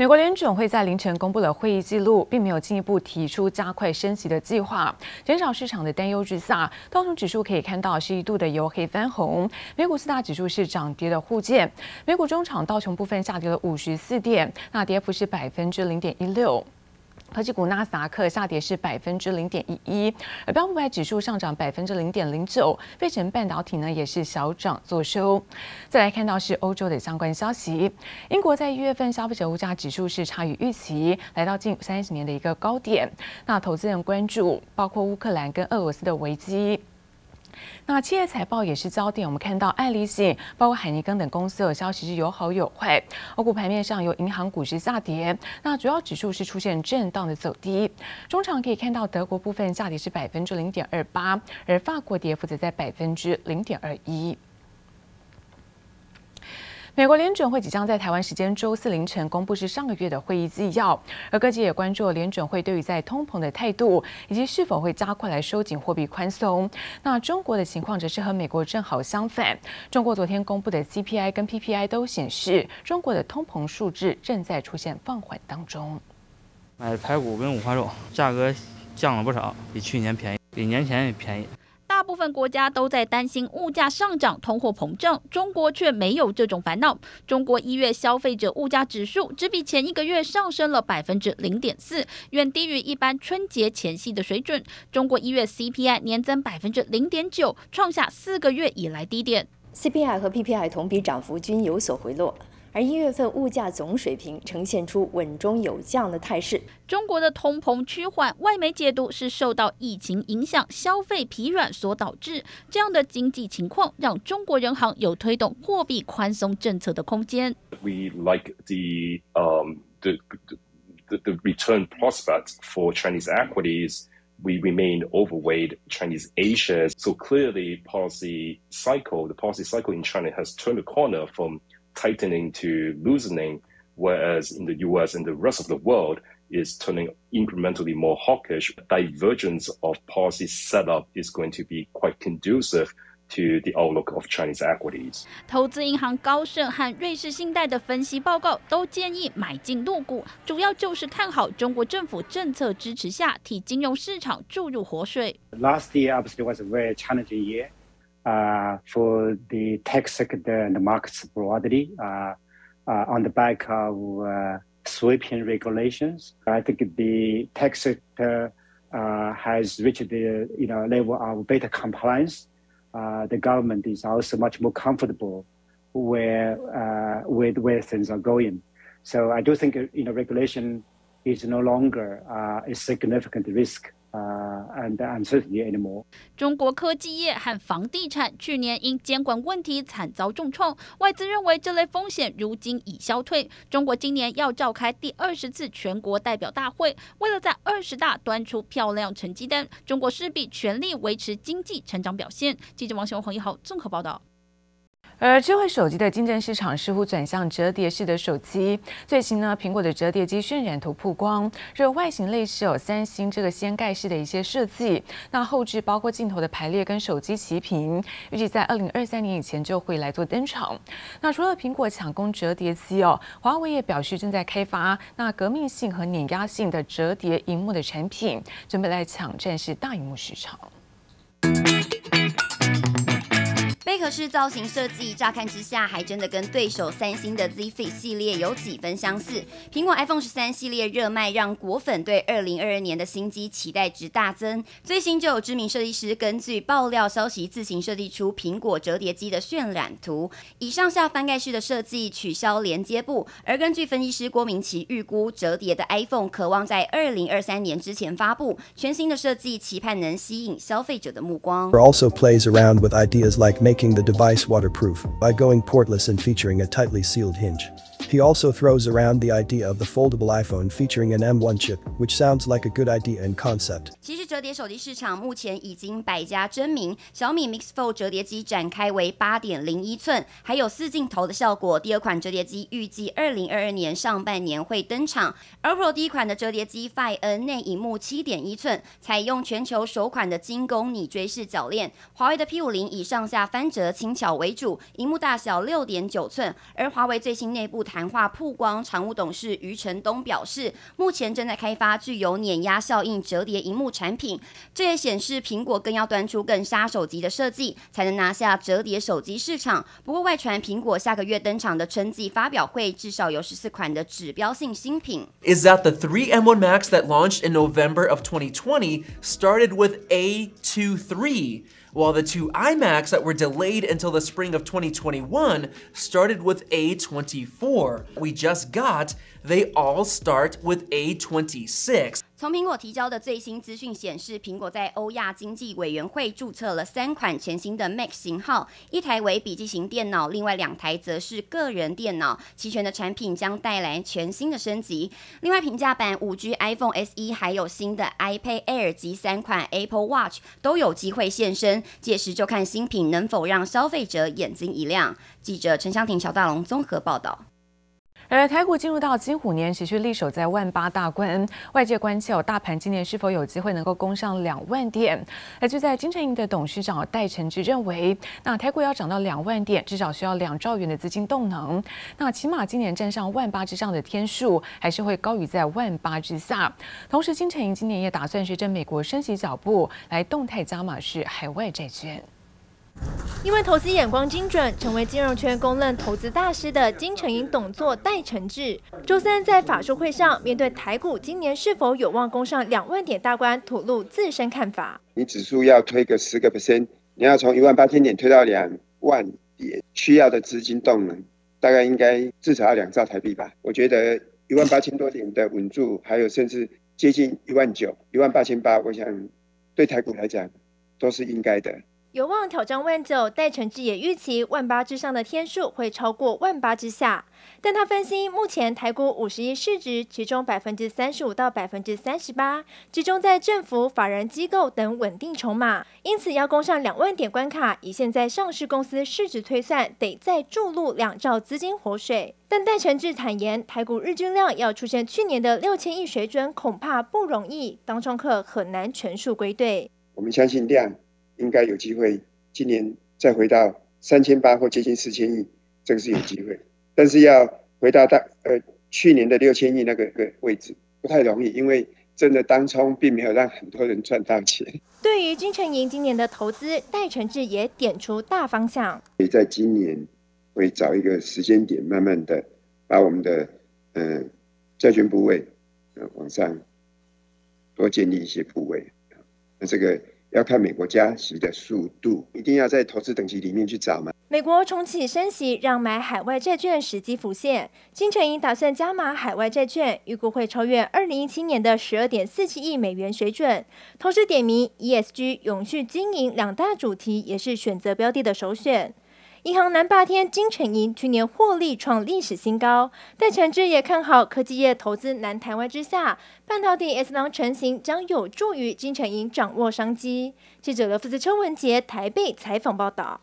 美国联准会在凌晨公布了会议记录，并没有进一步提出加快升息的计划，减少市场的担忧之下，道琼指数可以看到是一度的由黑翻红。美股四大指数是涨跌的互见，美股中场道琼部分下跌了五十四点，那跌幅是百分之零点一六。科技股纳斯达克下跌是百分之零点一一，而标普五百指数上涨百分之零点零九，费城半导体呢也是小涨作收。再来看到是欧洲的相关消息，英国在一月份消费者物价指数是差于预期，来到近三十年的一个高点。那投资人关注包括乌克兰跟俄罗斯的危机。那企业财报也是焦点，我们看到爱立信、包括海尼根等公司的消息是有好有坏。欧股盘面上有银行股市下跌，那主要指数是出现震荡的走低。中场可以看到德国部分下跌是百分之零点二八，而法国跌幅则在百分之零点二一。美国联准会即将在台湾时间周四凌晨公布是上个月的会议纪要，而各界也关注联准会对于在通膨的态度，以及是否会加快来收紧货币宽松。那中国的情况则是和美国正好相反，中国昨天公布的 CPI 跟 PPI 都显示，中国的通膨数字正在出现放缓当中。买排骨跟五花肉价格降了不少，比去年便宜，比年前也便宜。大部分国家都在担心物价上涨、通货膨胀，中国却没有这种烦恼。中国一月消费者物价指数只比前一个月上升了百分之零点四，远低于一般春节前夕的水准。中国一月 CPI 年增百分之零点九，创下四个月以来低点。CPI 和 PPI 同比涨幅均有所回落。而一月份物价总水平呈现出稳中有降的态势。中国的通膨趋缓，外媒解读是受到疫情影响、消费疲软所导致。这样的经济情况让中国人行有推动货币宽松政策的空间。We like the um the the the return prospects for Chinese equities. We remain overweight Chinese A-shares. So clearly, policy cycle, the policy cycle in China has turned a corner from tightening to loosening, whereas in the US and the rest of the world is turning incrementally more hawkish. Divergence of policy setup is going to be quite conducive to the outlook of Chinese equities. 投资银行高盛和瑞士信贷的分析报告都建议买进陆股，主要就是看好中国政府政策支持下，替金融市场注入活水。Last year obviously was a very challenging year. Uh, for the tech sector and the markets broadly, uh, uh, on the back of sweeping regulations, I think the tech sector has reached the you know level of better compliance. The government is also much more comfortable where with where things are going. So I do think you know regulation is no longer a significant risk. 中国科技业和房地产去年因监管问题惨遭重创，外资认为这类风险如今已消退。中国今年要召开第二十次全国代表大会，为了在二十大端出漂亮成绩单，中国势必全力维持经济成长表现。记者王雄、黄一豪综合报道。而智慧手机的竞争市场似乎转向折叠式的手机。最新呢，苹果的折叠机渲染图曝光，这外形类似有三星这个掀盖式的一些设计。那后置包括镜头的排列跟手机齐平，预计在二零二三年以前就会来做登场。那除了苹果抢攻折叠机哦，华为也表示正在开发那革命性和碾压性的折叠萤幕的产品，准备来抢占是大萤幕市场。贝壳式造型设计，乍看之下还真的跟对手三星的 Z Flip 系列有几分相似。苹果 iPhone 十三系列热卖，让果粉对二零二二年的新机期待值大增。最新就有知名设计师根据爆料消息自行设计出苹果折叠机的渲染图，以上下翻盖式的设计取消连接部。而根据分析师郭明奇预估，折叠的 iPhone 渴望在二零二三年之前发布。全新的设计期盼能吸引消费者的目光。Also plays around with ideas like make the device waterproof by going portless and featuring a tightly sealed hinge. He also throws around the idea of the foldable iPhone featuring an M1 chip, which sounds like a good idea and concept. 其实折叠手机市场目前已经百家争鸣，小米 Mix Fold 折叠机展开为八点零一寸，还有四镜头的效果。第二款折叠机预计二零二二年上半年会登场。而 Pro 第一款的折叠机 Find N 内萤幕七点一寸，采用全球首款的精工拟锥式铰链。华为的 P 五零以上下翻折轻巧为主，萤幕大小六点九寸。而华为最新内部谈话曝光，常务董事余承东表示，目前正在开发具有碾压效应折叠荧幕产品。这也显示苹果更要端出更杀手级的设计，才能拿下折叠手机市场。不过外传苹果下个月登场的春季发表会，至少有十四款的指标性新品。Is that the three M1 Max that launched in November of 2020 started with A23? While the two iMacs that were delayed until the spring of 2021 started with A24. We just got, they all start with A26. 从苹果提交的最新资讯显示，苹果在欧亚经济委员会注册了三款全新的 Mac 型号，一台为笔记型电脑，另外两台则是个人电脑。齐全的产品将带来全新的升级。另外，平价版 5G iPhone SE 还有新的 iPad Air 及三款 Apple Watch 都有机会现身，届时就看新品能否让消费者眼睛一亮。记者陈湘婷、乔大龙综合报道。而台股进入到金虎年，持续力守在万八大关，外界关切哦，大盘今年是否有机会能够攻上两万点？而就在金城银的董事长戴承志认为，那台股要涨到两万点，至少需要两兆元的资金动能。那起码今年站上万八之上的天数，还是会高于在万八之下。同时，金城银今年也打算随着美国升息脚步，来动态加码是海外债券。因为投资眼光精准，成为金融圈公认投资大师的金城银董座戴承志，周三在法说会上面对台股今年是否有望攻上两万点大关，吐露自身看法。你指数要推个十个 percent，你要从一万八千点推到两万点，需要的资金动能大概应该至少要两兆台币吧？我觉得一万八千多点的稳住，还有甚至接近一万九、一万八千八，我想对台股来讲都是应该的。有望挑战万九，戴承志也预期万八之上的天数会超过万八之下。但他分析，目前台股五十亿市值，其中百分之三十五到百分之三十八集中在政府、法人机构等稳定筹码，因此要攻上两万点关卡，以现在上市公司市值推算，得再注入两兆资金活水。但戴承志坦言，台股日均量要出现去年的六千亿水准，恐怕不容易，当冲客很难全数归队。我们相信量。应该有机会，今年再回到三千八或接近四千亿，这个是有机会。但是要回到大呃去年的六千亿那个个位置，不太容易，因为真的当冲并没有让很多人赚到钱。对于金城银今年的投资，戴承志也点出大方向。也在今年会找一个时间点，慢慢的把我们的嗯、呃、债券部位呃往上多建立一些部位。那这个。要看美国加息的速度，一定要在投资等级里面去找嘛。美国重启升息，让买海外债券时机浮现。金城银打算加码海外债券，预估会超越二零一七年的十二点四七亿美元水准。同时点名 ESG 永续经营两大主题，也是选择标的的首选。银行南霸天金城银去年获利创历史新高，戴承志也看好科技业投资南台湾之下，半导体 S 浪成型将有助于金城银掌握商机。记者刘福斯、邱文杰台北采访报道。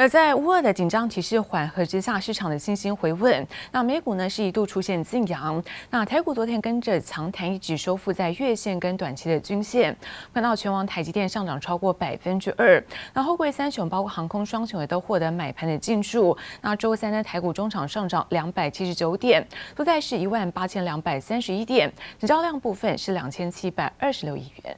而在乌俄的紧张局势缓和之下，市场的信心回温。那美股呢是一度出现劲扬。那台股昨天跟着强弹，一直收复在月线跟短期的均线。看到全网台积电上涨超过百分之二。那后柜三雄包括航空双雄也都获得买盘的进驻。那周三呢台股中场上涨两百七十九点，都在是一万八千两百三十一点，成交量部分是两千七百二十六亿元。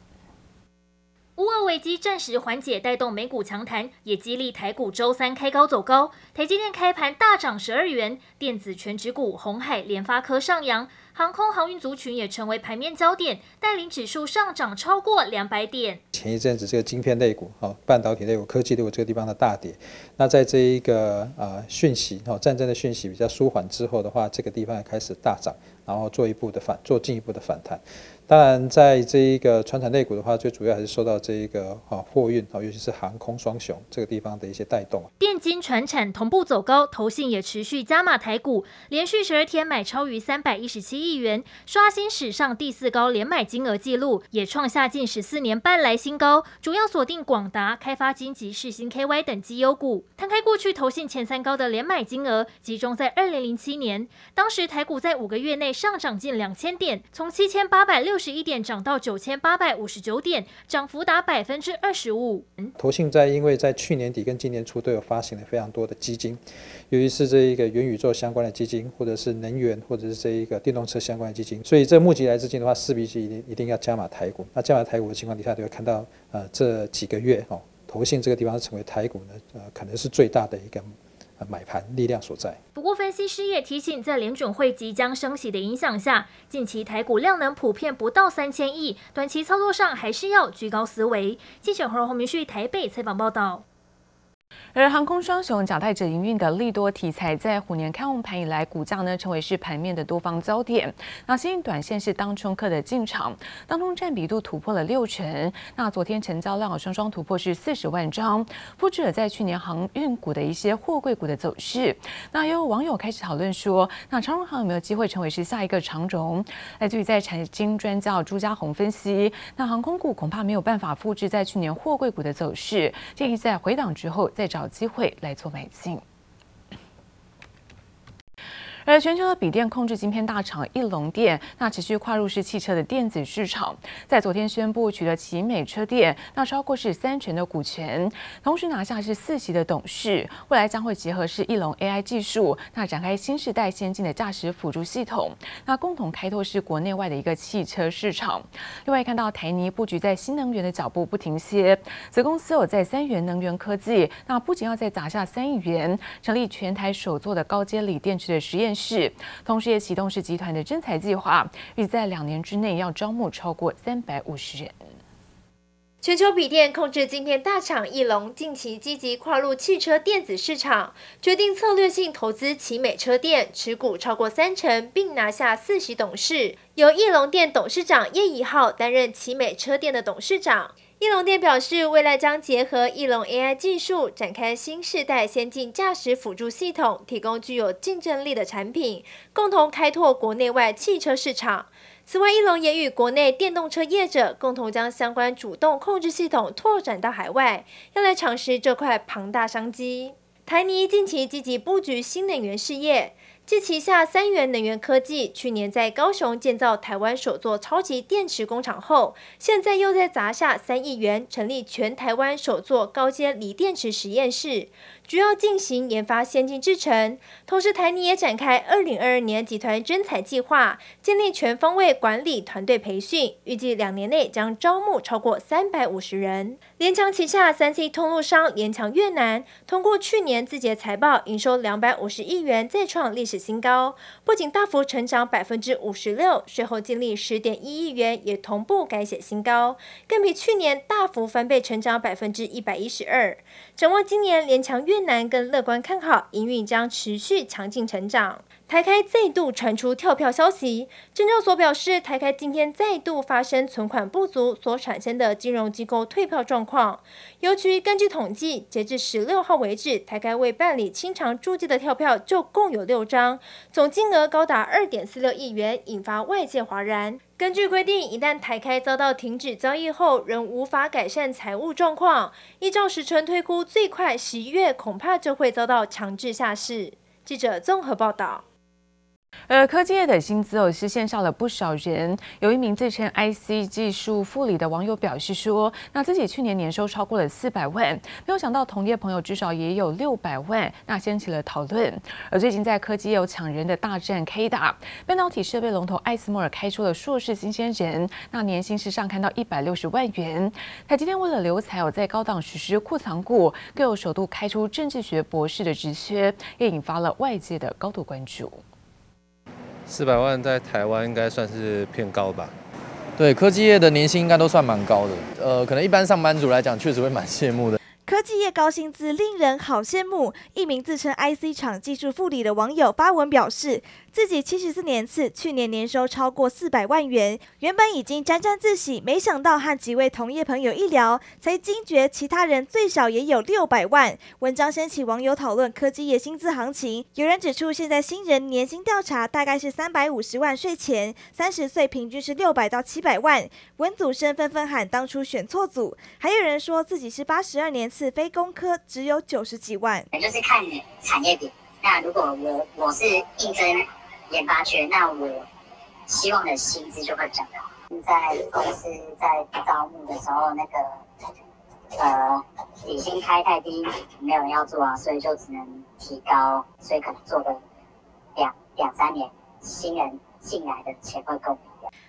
乌俄危机暂时缓解，带动美股强弹，也激励台股周三开高走高。台积电开盘大涨十二元，电子全指股红海、联发科上扬，航空航运族群也成为盘面焦点，带领指数上涨超过两百点。前一阵子这个晶片类股、哦半导体类股、科技类股这个地方的大跌，那在这一个啊讯息哦战争的讯息比较舒缓之后的话，这个地方也开始大涨，然后做一步的反做进一步的反弹。当然，在这一个传产类股的话，最主要还是受到这一个啊货运啊，尤其是航空双雄这个地方的一些带动。电金传产同步走高，投信也持续加码台股，连续十二天买超逾三百一十七亿元，刷新史上第四高连买金额纪录，也创下近十四年半来新高。主要锁定广达、开发金及世新 KY 等绩优股。摊开过去投信前三高的连买金额，集中在二零零七年，当时台股在五个月内上涨近两千点，从七千八百六十一点涨到九千八百五十九点，涨幅达百分之二十五。投信在因为在去年底跟今年初都有发行了非常多的基金，尤其是这一个元宇宙相关的基金，或者是能源，或者是这一个电动车相关的基金，所以这募集来资金的话，势必是一定一定要加码台股。那加码台股的情况底下，就会看到呃这几个月哦，投信这个地方成为台股呢呃可能是最大的一个买盘力量所在。不过，分析师也提醒，在联准会即将升息的影响下，近期台股量能普遍不到三千亿，短期操作上还是要居高思维。记者黄宏明旭台北采访报道。而航空双雄脚踏着营运的利多题材，在虎年开红盘以来，股价呢成为是盘面的多方焦点。那新引短线是当冲客的进场，当中占比度突破了六成。那昨天成交量双双突破是四十万张，复制了在去年航运股的一些货柜股的走势。那也有网友开始讨论说，那长荣航有没有机会成为是下一个长荣？来自于在财经专家朱家宏分析，那航空股恐怕没有办法复制在去年货柜股的走势，建议在回档之后再找。找机会来做买进。而全球的笔电控制晶片大厂义隆电，那持续跨入式汽车的电子市场，在昨天宣布取得奇美车电那超过是三成的股权，同时拿下是四席的董事，未来将会结合是义隆 AI 技术，那展开新时代先进的驾驶辅助系统，那共同开拓是国内外的一个汽车市场。另外看到台泥布局在新能源的脚步不停歇，子公司有在三元能源科技，那不仅要再砸下三亿元，成立全台首座的高阶锂电池的实验。是，同时也启动是集团的征才计划，预计在两年之内要招募超过三百五十人。全球笔电控制晶片大厂翼龙近期积极跨入汽车电子市场，决定策略性投资奇美车电，持股超过三成，并拿下四席董事，由翼龙电董事长叶宜浩担任奇美车电的董事长。翼龙电表示，未来将结合翼龙 AI 技术，展开新世代先进驾驶辅助系统，提供具有竞争力的产品，共同开拓国内外汽车市场。此外，翼龙也与国内电动车业者共同将相关主动控制系统拓展到海外，要来尝试这块庞大商机。台泥近期积极布局新能源事业。继旗下三元能源科技去年在高雄建造台湾首座超级电池工厂后，现在又在砸下三亿元成立全台湾首座高阶锂电池实验室。主要进行研发先进制程，同时台泥也展开二零二二年集团征才计划，建立全方位管理团队培训，预计两年内将招募超过三百五十人。联强旗下三 C 通路商联强越南，通过去年字节财报，营收两百五十亿元，再创历史新高，不仅大幅成长百分之五十六，税后净利十点一亿元也同步改写新高，更比去年大幅翻倍成长百分之一百一十二。展望今年，联强越南更乐观看好营运将持续强劲成长。台开再度传出跳票消息，证交所表示，台开今天再度发生存款不足所产生的金融机构退票状况。尤其根据统计，截至十六号为止，台开未办理清偿注记的跳票就共有六张，总金额高达二点四六亿元，引发外界哗然。根据规定，一旦台开遭到停止交易后，仍无法改善财务状况，依照时程推估，最快十一月恐怕就会遭到强制下市。记者综合报道。而科技业的薪资哦，是羡煞了不少人。有一名自称 IC 技术副理的网友表示说，那自己去年年收超过了四百万，没有想到同业朋友至少也有六百万，那掀起了讨论。而最近在科技业有抢人的大战 K 打，半导体设备龙头艾斯摩尔开出了硕士新鲜人，那年薪是上看到一百六十万元。台积电为了留才有，在高档实施库藏股，更有首度开出政治学博士的职缺，也引发了外界的高度关注。四百万在台湾应该算是偏高吧？对，科技业的年薪应该都算蛮高的。呃，可能一般上班族来讲，确实会蛮羡慕的。科技业高薪资令人好羡慕。一名自称 IC 厂技术副理的网友发文表示，自己七十四年次，去年年收超过四百万元。原本已经沾沾自喜，没想到和几位同业朋友一聊，才惊觉其他人最少也有六百万。文章掀起网友讨论科技业薪资行情。有人指出，现在新人年薪调查大概是三百五十万税前，三十岁平均是六百到七百万。文组生纷纷喊当初选错组，还有人说自己是八十二年次非工科，只有九十几万。就是看产业点。那如果我我是应征研发缺，那我希望的薪资就会比较高。在公司在招募的时候，那个呃底薪开太低，没有人要做啊，所以就只能提高，所以可能做个两两三年，新人进来的钱会够。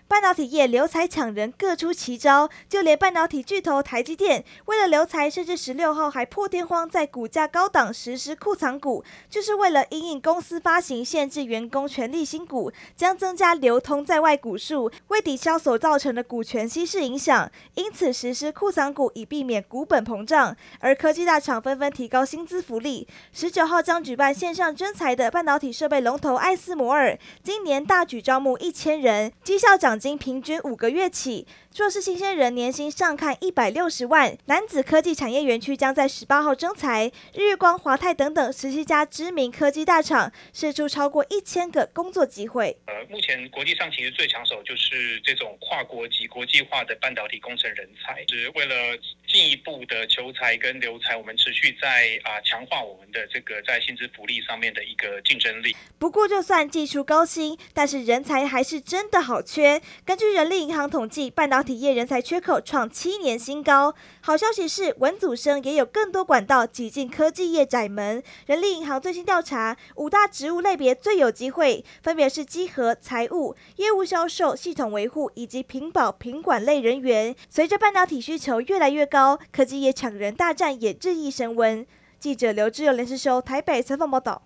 半导体业留才抢人各出奇招，就连半导体巨头台积电，为了留才，甚至十六号还破天荒在股价高档实施库藏股，就是为了因应公司发行限制员工权利新股，将增加流通在外股数，为抵消所造成的股权稀释影响，因此实施库藏股以避免股本膨胀。而科技大厂纷纷提高薪资福利，十九号将举办线上征才的半导体设备龙头艾斯摩尔，今年大举招募一千人，效奖。金平均五个月起，硕士新鲜人，年薪上看一百六十万。男子科技产业园区将在十八号征才，日月光、华泰等等十七家知名科技大厂，释出超过一千个工作机会。呃，目前国际上其实最抢手就是这种跨国及、国际化的半导体工程人才，是为了进一步的求才跟留才，我们持续在啊强化我们的这个在薪资福利上面的一个竞争力。不过，就算技术高薪，但是人才还是真的好缺。缺根据人力银行统计，半导体业人才缺口创七年新高。好消息是，文组生也有更多管道挤进科技业窄门。人力银行最新调查，五大职务类别最有机会，分别是稽核、财务、业务、销售、系统维护以及屏保、品管类人员。随着半导体需求越来越高，科技业抢人大战也日益升温。记者刘志友、连世修台北采访报道。